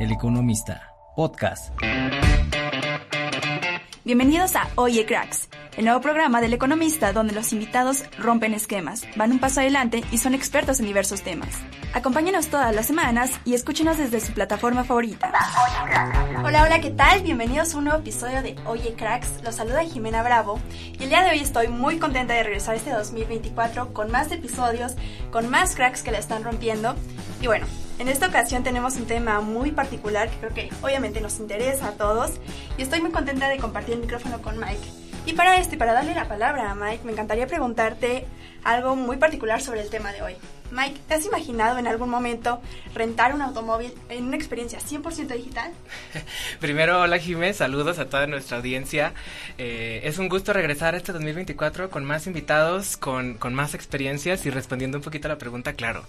El Economista, podcast. Bienvenidos a Oye Cracks, el nuevo programa del Economista donde los invitados rompen esquemas, van un paso adelante y son expertos en diversos temas. Acompáñenos todas las semanas y escúchenos desde su plataforma favorita. Hola, hola, ¿qué tal? Bienvenidos a un nuevo episodio de Oye Cracks. Los saluda Jimena Bravo y el día de hoy estoy muy contenta de regresar este 2024 con más episodios, con más cracks que la están rompiendo. Y bueno, en esta ocasión tenemos un tema muy particular que creo que obviamente nos interesa a todos y estoy muy contenta de compartir el micrófono con Mike. Y para esto y para darle la palabra a Mike, me encantaría preguntarte algo muy particular sobre el tema de hoy. Mike, ¿te has imaginado en algún momento rentar un automóvil en una experiencia 100% digital? Primero, hola Jimé, saludos a toda nuestra audiencia. Eh, es un gusto regresar a este 2024 con más invitados, con, con más experiencias y respondiendo un poquito a la pregunta, claro.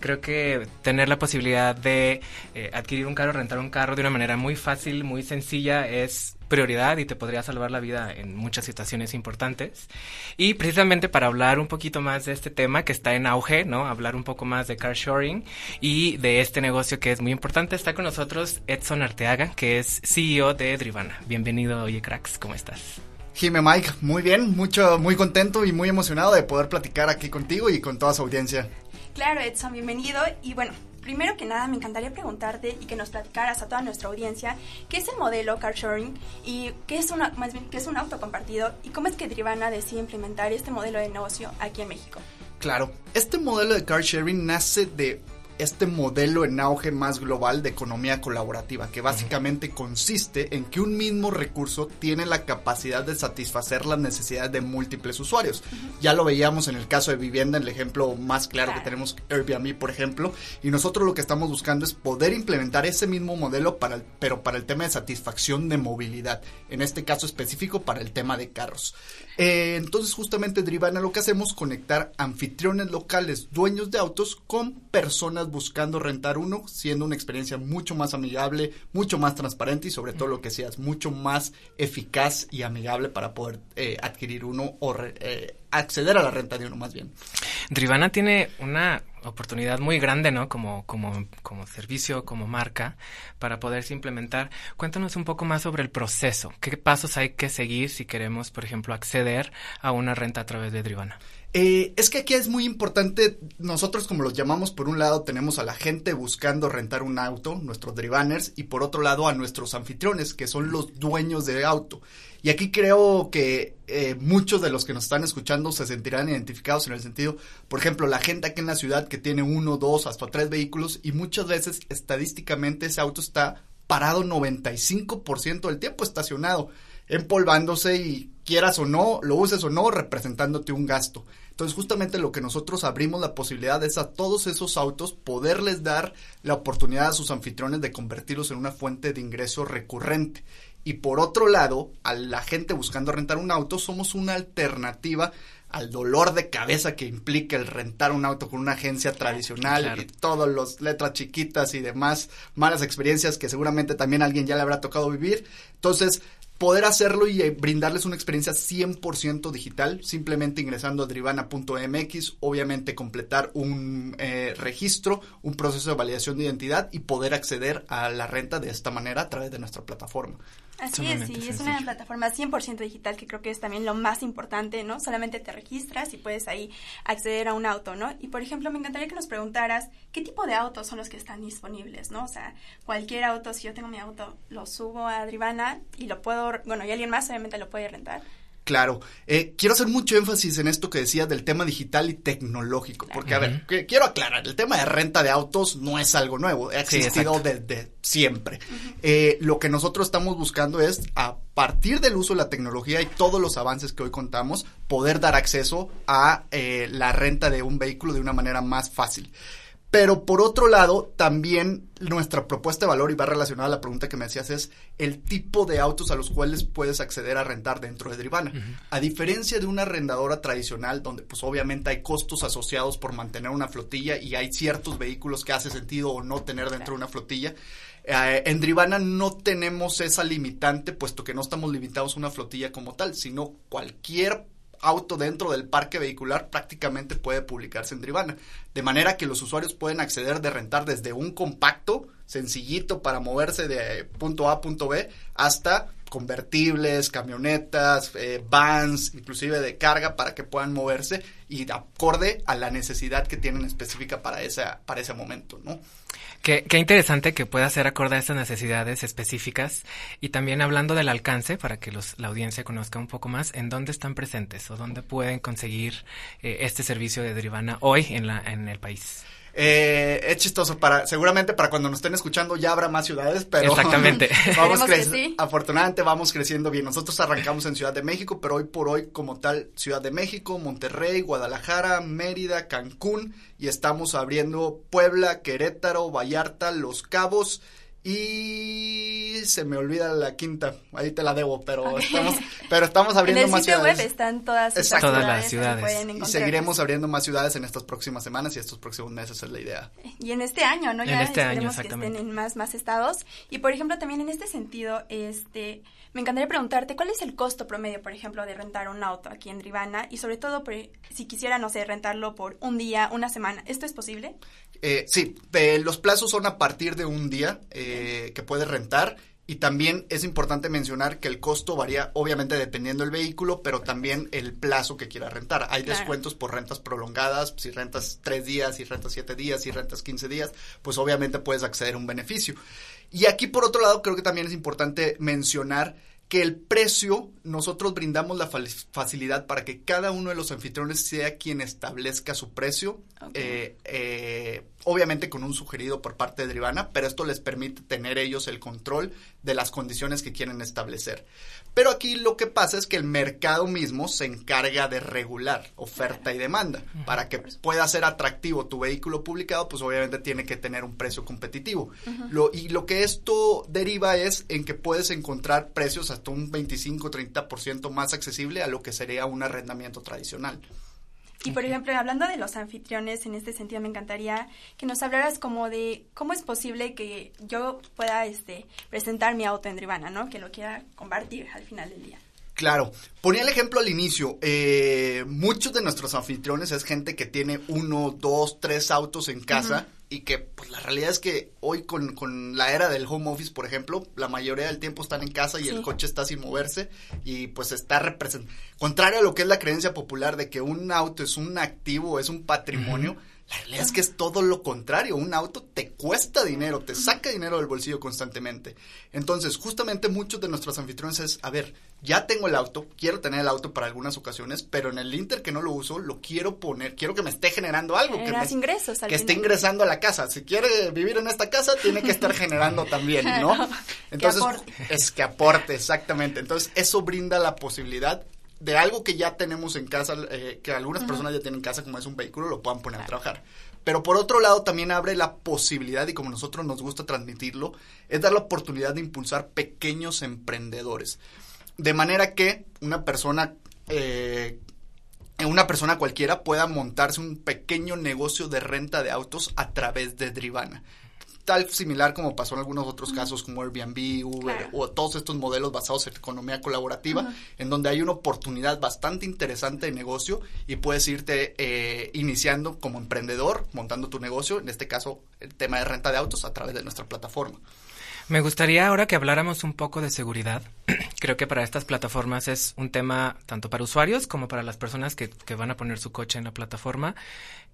Creo que tener la posibilidad de eh, adquirir un carro, rentar un carro de una manera muy fácil, muy sencilla, es prioridad y te podría salvar la vida en muchas situaciones importantes. Y precisamente para hablar un poquito más de este tema que está en auge, ¿no? Hablar un poco más de car sharing y de este negocio que es muy importante, está con nosotros Edson Arteaga, que es CEO de Drivana. Bienvenido, oye cracks, ¿cómo estás? Jime Mike, muy bien, mucho, muy contento y muy emocionado de poder platicar aquí contigo y con toda su audiencia. Claro, Edson, bienvenido. Y bueno, primero que nada me encantaría preguntarte y que nos platicaras a toda nuestra audiencia qué es el modelo car sharing y qué es una más bien qué es un auto compartido y cómo es que Drivana decide implementar este modelo de negocio aquí en México. Claro, este modelo de car sharing nace de este modelo en auge más global de economía colaborativa, que básicamente consiste en que un mismo recurso tiene la capacidad de satisfacer las necesidades de múltiples usuarios. Ya lo veíamos en el caso de vivienda, en el ejemplo más claro, que tenemos Airbnb, por ejemplo, y nosotros lo que estamos buscando es poder implementar ese mismo modelo, para el, pero para el tema de satisfacción de movilidad, en este caso específico para el tema de carros. Eh, entonces justamente Drivana lo que hacemos es conectar anfitriones locales, dueños de autos, con personas buscando rentar uno, siendo una experiencia mucho más amigable, mucho más transparente y sobre todo lo que seas, mucho más eficaz y amigable para poder eh, adquirir uno o eh, acceder a la renta de uno más bien. Drivana tiene una oportunidad muy grande, ¿no? Como, como, como servicio, como marca, para poderse implementar. Cuéntanos un poco más sobre el proceso. ¿Qué pasos hay que seguir si queremos, por ejemplo, acceder a una renta a través de Drivana? Eh, es que aquí es muy importante, nosotros como los llamamos, por un lado tenemos a la gente buscando rentar un auto, nuestros drivaners, y por otro lado a nuestros anfitriones, que son los dueños de auto. Y aquí creo que eh, muchos de los que nos están escuchando se sentirán identificados en el sentido, por ejemplo, la gente aquí en la ciudad que tiene uno, dos, hasta tres vehículos y muchas veces estadísticamente ese auto está parado 95% del tiempo estacionado, empolvándose y quieras o no, lo uses o no, representándote un gasto. Entonces, justamente lo que nosotros abrimos la posibilidad es a todos esos autos poderles dar la oportunidad a sus anfitriones de convertirlos en una fuente de ingreso recurrente. Y por otro lado, a la gente buscando rentar un auto, somos una alternativa al dolor de cabeza que implica el rentar un auto con una agencia tradicional y todas las letras chiquitas y demás malas experiencias que seguramente también a alguien ya le habrá tocado vivir. Entonces, poder hacerlo y eh, brindarles una experiencia 100% digital, simplemente ingresando a drivana.mx, obviamente completar un eh, registro, un proceso de validación de identidad y poder acceder a la renta de esta manera a través de nuestra plataforma. Así es, sí, es una plataforma 100% digital que creo que es también lo más importante, ¿no? Solamente te registras y puedes ahí acceder a un auto, ¿no? Y por ejemplo, me encantaría que nos preguntaras qué tipo de autos son los que están disponibles, ¿no? O sea, cualquier auto, si yo tengo mi auto, lo subo a Drivana y lo puedo, bueno, y alguien más obviamente lo puede rentar. Claro, eh, quiero hacer mucho énfasis en esto que decía del tema digital y tecnológico, porque a ver, quiero aclarar, el tema de renta de autos no es algo nuevo, ha existido desde siempre. eh, lo que nosotros estamos buscando es, a partir del uso de la tecnología y todos los avances que hoy contamos, poder dar acceso a eh, la renta de un vehículo de una manera más fácil. Pero por otro lado, también nuestra propuesta de valor, y va relacionada a la pregunta que me hacías, es el tipo de autos a los cuales puedes acceder a rentar dentro de Drivana. A diferencia de una arrendadora tradicional, donde pues obviamente hay costos asociados por mantener una flotilla y hay ciertos vehículos que hace sentido o no tener dentro de una flotilla, eh, en Drivana no tenemos esa limitante, puesto que no estamos limitados a una flotilla como tal, sino cualquier auto dentro del parque vehicular prácticamente puede publicarse en Drivana. De manera que los usuarios pueden acceder de rentar desde un compacto sencillito para moverse de punto A a punto B hasta convertibles, camionetas, eh, vans, inclusive de carga para que puedan moverse y acorde a la necesidad que tienen específica para, esa, para ese momento, ¿no? Qué, qué, interesante que pueda ser acorde a estas necesidades específicas y también hablando del alcance para que los, la audiencia conozca un poco más en dónde están presentes o dónde pueden conseguir eh, este servicio de Derivana hoy en, la, en el país. Eh, es chistoso para, seguramente para cuando nos estén escuchando ya habrá más ciudades, pero exactamente. vamos sí. afortunadamente vamos creciendo bien. Nosotros arrancamos en Ciudad de México, pero hoy por hoy como tal Ciudad de México, Monterrey, Guadalajara, Mérida, Cancún y estamos abriendo Puebla, Querétaro, Vallarta, Los Cabos y se me olvida la quinta, ahí te la debo, pero estamos, pero estamos abriendo en el más sitio ciudades. web están todas, todas las ciudades. Y seguiremos abriendo más ciudades en estas próximas semanas y estos próximos meses es la idea. Y en este año, ¿no? Ya en este año, exactamente. que estén en más, más estados. Y por ejemplo, también en este sentido, este, me encantaría preguntarte cuál es el costo promedio, por ejemplo, de rentar un auto aquí en Drivana y sobre todo si quisiera, no sé, rentarlo por un día, una semana. ¿Esto es posible? Eh, sí, eh, los plazos son a partir de un día eh, que puedes rentar y también es importante mencionar que el costo varía obviamente dependiendo del vehículo, pero también el plazo que quieras rentar. Hay Claro. descuentos por rentas prolongadas, si rentas tres días, si rentas siete días, si rentas 15 días, pues obviamente puedes acceder a un beneficio. Y aquí por otro lado creo que también es importante mencionar que el precio, nosotros brindamos la fa- facilidad para que cada uno de los anfitriones sea quien establezca su precio, eh, eh, obviamente con un sugerido por parte de Drivana, pero esto les permite tener ellos el control de las condiciones que quieren establecer. Pero aquí lo que pasa es que el mercado mismo se encarga de regular oferta y demanda. Para que pueda ser atractivo tu vehículo publicado, pues obviamente tiene que tener un precio competitivo. Lo, y lo que esto deriva es en que puedes encontrar precios hasta un 25-30% más accesible a lo que sería un arrendamiento tradicional. Y por ejemplo, hablando de los anfitriones, en este sentido me encantaría que nos hablaras como de cómo es posible que yo pueda este presentar mi auto en Drivana, ¿no? Que lo quiera compartir al final del día. Claro, ponía el ejemplo al inicio. eh, muchos de nuestros anfitriones es gente que tiene uno, dos, tres autos en casa y que pues la realidad es que hoy con, con la era del home office, por ejemplo, la mayoría del tiempo están en casa y Sí. el coche está sin moverse y pues está representando. Contrario a lo que es la creencia popular de que un auto es un activo, es un patrimonio. La realidad es que es todo lo contrario. Un auto te cuesta dinero, te saca dinero del bolsillo constantemente. Entonces, justamente muchos de nuestros anfitriones es, a ver, ya tengo el auto, quiero tener el auto para algunas ocasiones, pero en el Inter que no lo uso, lo quiero poner, quiero que me esté generando algo. Que, me- ingresos al que esté ingresando a la casa. Si quiere vivir en esta casa, tiene que estar generando también, ¿no? Entonces, aporte. es que aporte, exactamente. Entonces, eso brinda la posibilidad de algo que ya tenemos en casa, eh, que algunas personas ya tienen en casa, como es un vehículo, lo puedan poner a trabajar. Pero por otro lado, también abre la posibilidad, y como nosotros nos gusta transmitirlo, es dar la oportunidad de impulsar pequeños emprendedores. De manera que una persona, eh, una persona cualquiera pueda montarse un pequeño negocio de renta de autos a través de Drivana. Tal similar como pasó en algunos otros casos como Airbnb, Uber Claro. o todos estos modelos basados en economía colaborativa, en donde hay una oportunidad bastante interesante de negocio y puedes irte eh, iniciando como emprendedor, montando tu negocio, en este caso el tema de renta de autos a través de nuestra plataforma. Me gustaría ahora que habláramos un poco de seguridad. Creo que para estas plataformas es un tema tanto para usuarios como para las personas que, que van a poner su coche en la plataforma.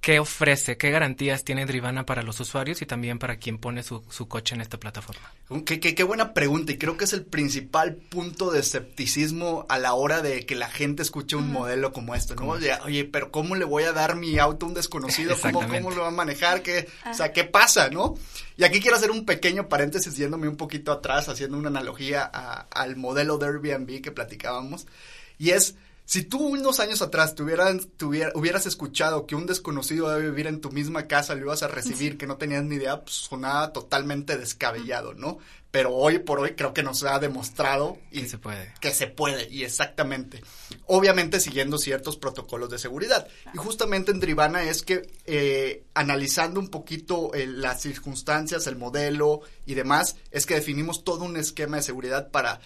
¿Qué ofrece, qué garantías tiene Drivana para los usuarios y también para quien pone su, su coche en esta plataforma? Qué, qué- qué buena pregunta y creo que es el principal punto de escepticismo a la hora de que la gente escuche un modelo como este, ¿no? Oye, oye, pero ¿cómo le voy a dar mi auto a un desconocido? ¿Cómo. ¿Cómo lo va a manejar? ¿Qué, o sea, ¿qué pasa, no? Y aquí quiero hacer un pequeño paréntesis yéndome un poquito atrás, haciendo una analogía a- al modelo de Airbnb que platicábamos. Y es, si tú unos años atrás tuvieran, tuviera- hubieras escuchado que un desconocido debe vivir en tu misma casa, lo ibas a recibir, que no tenías ni idea, pues sonaba totalmente descabellado, ¿no? Pero hoy por hoy creo que nos ha demostrado y Que se puede. que se puede, y exactamente. Obviamente siguiendo ciertos protocolos de seguridad. Y justamente en Drivana es que eh, analizando un poquito eh, las circunstancias, el modelo y demás, es que definimos todo un esquema de seguridad para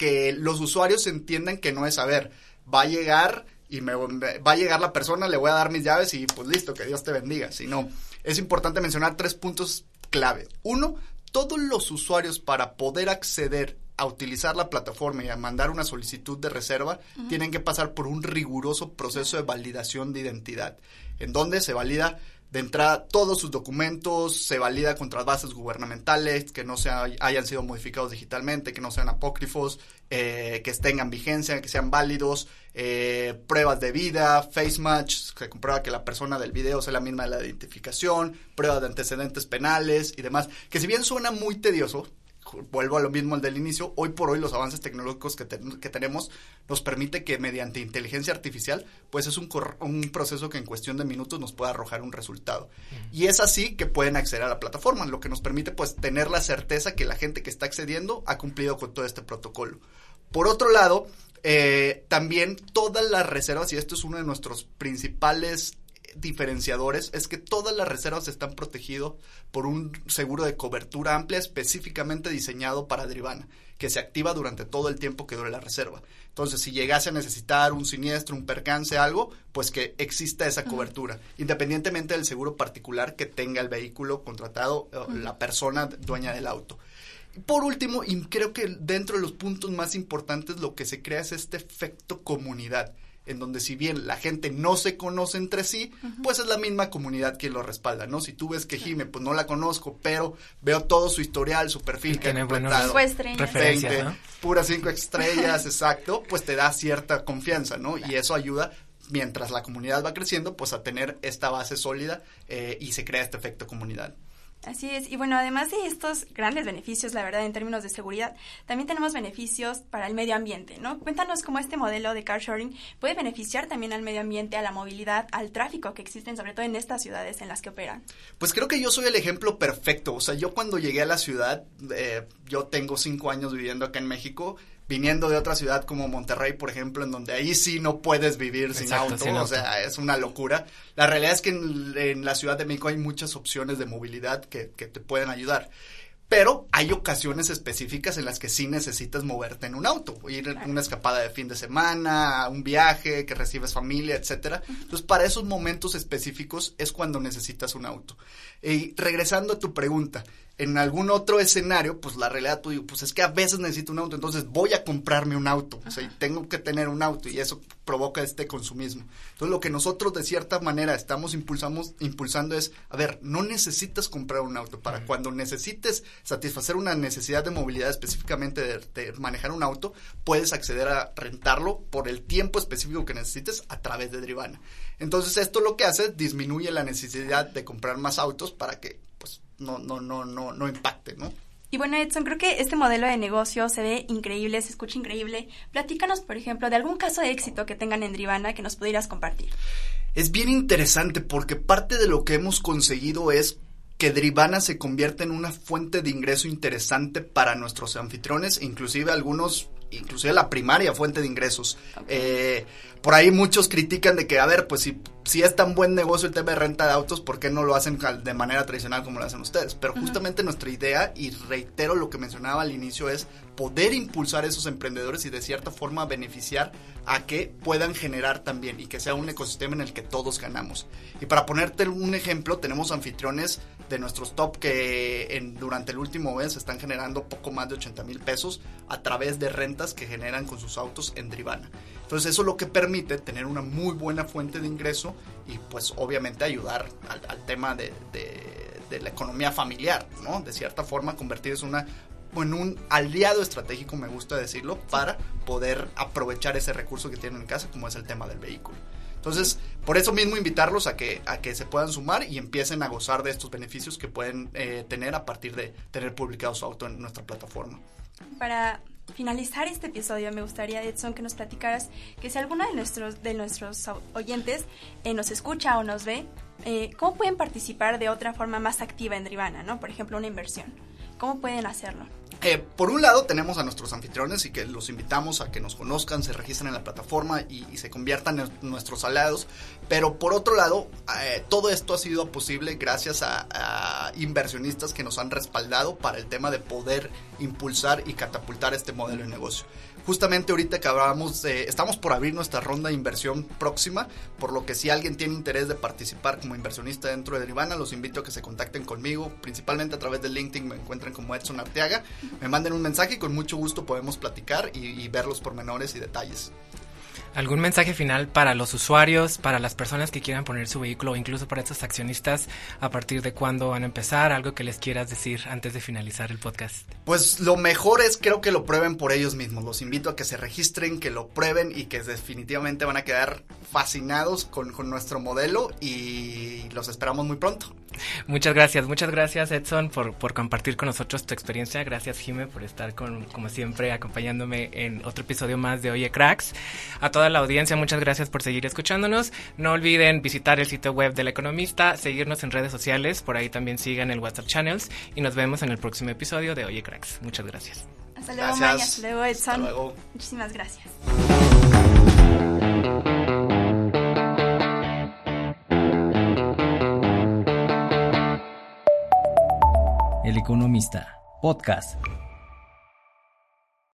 que los usuarios entiendan que no es, a ver, va a llegar y me, me- va a llegar la persona, le voy a dar mis llaves y pues listo, que Dios te bendiga. Sino, es importante mencionar tres puntos clave. Uno, todos los usuarios para poder acceder a utilizar la plataforma y a mandar una solicitud de reserva, tienen que pasar por un riguroso proceso de validación de identidad, en donde se valida de entrada todos sus documentos, se valida contra bases gubernamentales, que no se hayan sido modificados digitalmente, que no sean apócrifos, eh, que tengan vigencia, que sean válidos, eh, pruebas de vida, face match, que comprueba que la persona del video sea la misma de la identificación, pruebas de antecedentes penales y demás, que si bien suena muy tedioso, vuelvo a lo mismo al del inicio, hoy por hoy los avances tecnológicos que, que tenemos nos permite que mediante inteligencia artificial, pues es un, un, proceso que en cuestión de minutos nos puede arrojar un resultado. Y es así que pueden acceder a la plataforma, lo que nos permite pues tener la certeza que la gente que está accediendo ha cumplido con todo este protocolo. Por otro lado, eh, también todas las reservas, y esto es uno de nuestros principales diferenciadores es que todas las reservas están protegidas por un seguro de cobertura amplia específicamente diseñado para Drivana, que se activa durante todo el tiempo que dure la reserva. Entonces, si llegase a necesitar un siniestro, un percance, algo, pues que exista esa cobertura, independientemente del seguro particular que tenga el vehículo contratado, la persona dueña del auto. Por último, y creo que dentro de los puntos más importantes, lo que se crea es este efecto comunidad en donde si bien la gente no se conoce entre sí, pues es la misma comunidad quien lo respalda, ¿no? Si tú ves que Jime, pues no la conozco, pero veo todo su historial, su perfil, que tiene buenas referencias, ¿no? puras cinco estrellas, exacto, pues te da cierta confianza, ¿no? Y eso ayuda mientras la comunidad va creciendo, pues a tener esta base sólida eh, y se crea este efecto comunidad. Así es. Y bueno, además de estos grandes beneficios, la verdad, en términos de seguridad, también tenemos beneficios para el medio ambiente, ¿no? Cuéntanos cómo este modelo de car sharing puede beneficiar también al medio ambiente, a la movilidad, al tráfico que existen, sobre todo en estas ciudades en las que operan. Pues creo que yo soy el ejemplo perfecto. O sea, yo cuando llegué a la ciudad, eh, yo tengo cinco años viviendo acá en México, viniendo de otra ciudad como Monterrey, por ejemplo, en donde ahí sí no puedes vivir sin, auto, o sea, es una locura. La realidad es que en, la Ciudad de México hay muchas opciones de movilidad que, que te pueden ayudar. Pero hay ocasiones específicas en las que sí necesitas moverte en un auto, ir en una escapada de fin de semana, un viaje, que recibes familia, etcétera. Entonces, para esos momentos específicos es cuando necesitas un auto. Y regresando a tu pregunta, en algún otro escenario, pues la realidad tú pues es que a veces necesito un auto, entonces voy a comprarme un auto, o sea, tengo que tener un auto y eso provoca este consumismo. Entonces lo que nosotros de cierta manera estamos impulsamos, impulsando es, a ver, no necesitas comprar un auto, para cuando necesites satisfacer una necesidad de movilidad específicamente de, de, manejar un auto, puedes acceder a rentarlo por el tiempo específico que necesites a través de Drivana. Entonces esto lo que hace disminuye la necesidad de comprar más autos para que no, no, no, no, no impacte, ¿no? Y bueno, Edson, creo que este modelo de negocio se ve increíble, se escucha increíble. Platícanos, por ejemplo, de algún caso de éxito que tengan en Drivana que nos pudieras compartir. Es bien interesante porque parte de lo que hemos conseguido es que Drivana se convierta en una fuente de ingreso interesante para nuestros anfitriones, inclusive algunos, inclusive la primaria fuente de ingresos. Eh, por ahí muchos critican de que, a ver, pues si si es tan buen negocio el tema de renta de autos, ¿por qué no lo hacen de manera tradicional como lo hacen ustedes? Pero justamente nuestra idea, y reitero lo que mencionaba al inicio, es poder impulsar a esos emprendedores y de cierta forma beneficiar a que puedan generar también y que sea un ecosistema en el que todos ganamos. Y para ponerte un ejemplo, tenemos anfitriones de nuestros top que en, durante el último mes están generando poco más de 80 mil pesos a través de rentas que generan con sus autos en Drivana. Entonces eso lo que permite tener una muy buena fuente de ingreso y pues obviamente ayudar al, tema de, la economía familiar, ¿no? De cierta forma convertirse una, en un aliado estratégico, me gusta decirlo, para poder aprovechar ese recurso que tienen en casa, como es el tema del vehículo. Entonces, por eso mismo invitarlos a que, a que se puedan sumar y empiecen a gozar de estos beneficios que pueden eh, tener a partir de tener publicado su auto en nuestra plataforma. Para finalizar este episodio, me gustaría, Edson, que nos platicaras que si alguno de nuestros, de nuestros oyentes eh, nos escucha o nos ve, eh, ¿cómo pueden participar de otra forma más activa en Drivana, ¿no? Por ejemplo, una inversión. ¿Cómo pueden hacerlo? Eh, por un lado tenemos a nuestros anfitriones y que los invitamos a que nos conozcan, se registren en la plataforma y, y se conviertan en nuestros aliados. Pero por otro lado, eh, todo esto ha sido posible gracias a, a, inversionistas que nos han respaldado para el tema de poder impulsar y catapultar este modelo de negocio. Justamente ahorita que hablábamos, de, estamos por abrir nuestra ronda de inversión próxima, por lo que si alguien tiene interés de participar como inversionista dentro de Derivana, los invito a que se contacten conmigo, principalmente a través de LinkedIn me encuentran como Edson Arteaga, me manden un mensaje y con mucho gusto podemos platicar y, y ver los pormenores y detalles. ¿Algún mensaje final para los usuarios, para las personas que quieran poner su vehículo o incluso para estos accionistas a partir de cuándo van a empezar? Algo que les quieras decir antes de finalizar el podcast. Pues lo mejor es creo que lo prueben por ellos mismos. Los invito a que se registren, que lo prueben y que definitivamente van a quedar fascinados con, con nuestro modelo y los esperamos muy pronto. Muchas gracias, muchas gracias Edson por, por compartir con nosotros tu experiencia. Gracias Jime por estar con, como siempre acompañándome en otro episodio más de Oye Cracks. A toda la audiencia, muchas gracias por seguir escuchándonos. No olviden visitar el sitio web del Economista, seguirnos en redes sociales, por ahí también sigan el WhatsApp Channels y nos vemos en el próximo episodio de Oye Cracks. Muchas gracias. Hasta luego, gracias. Maya. Hasta luego, Edson. Hasta luego. Muchísimas gracias. Economista, podcast.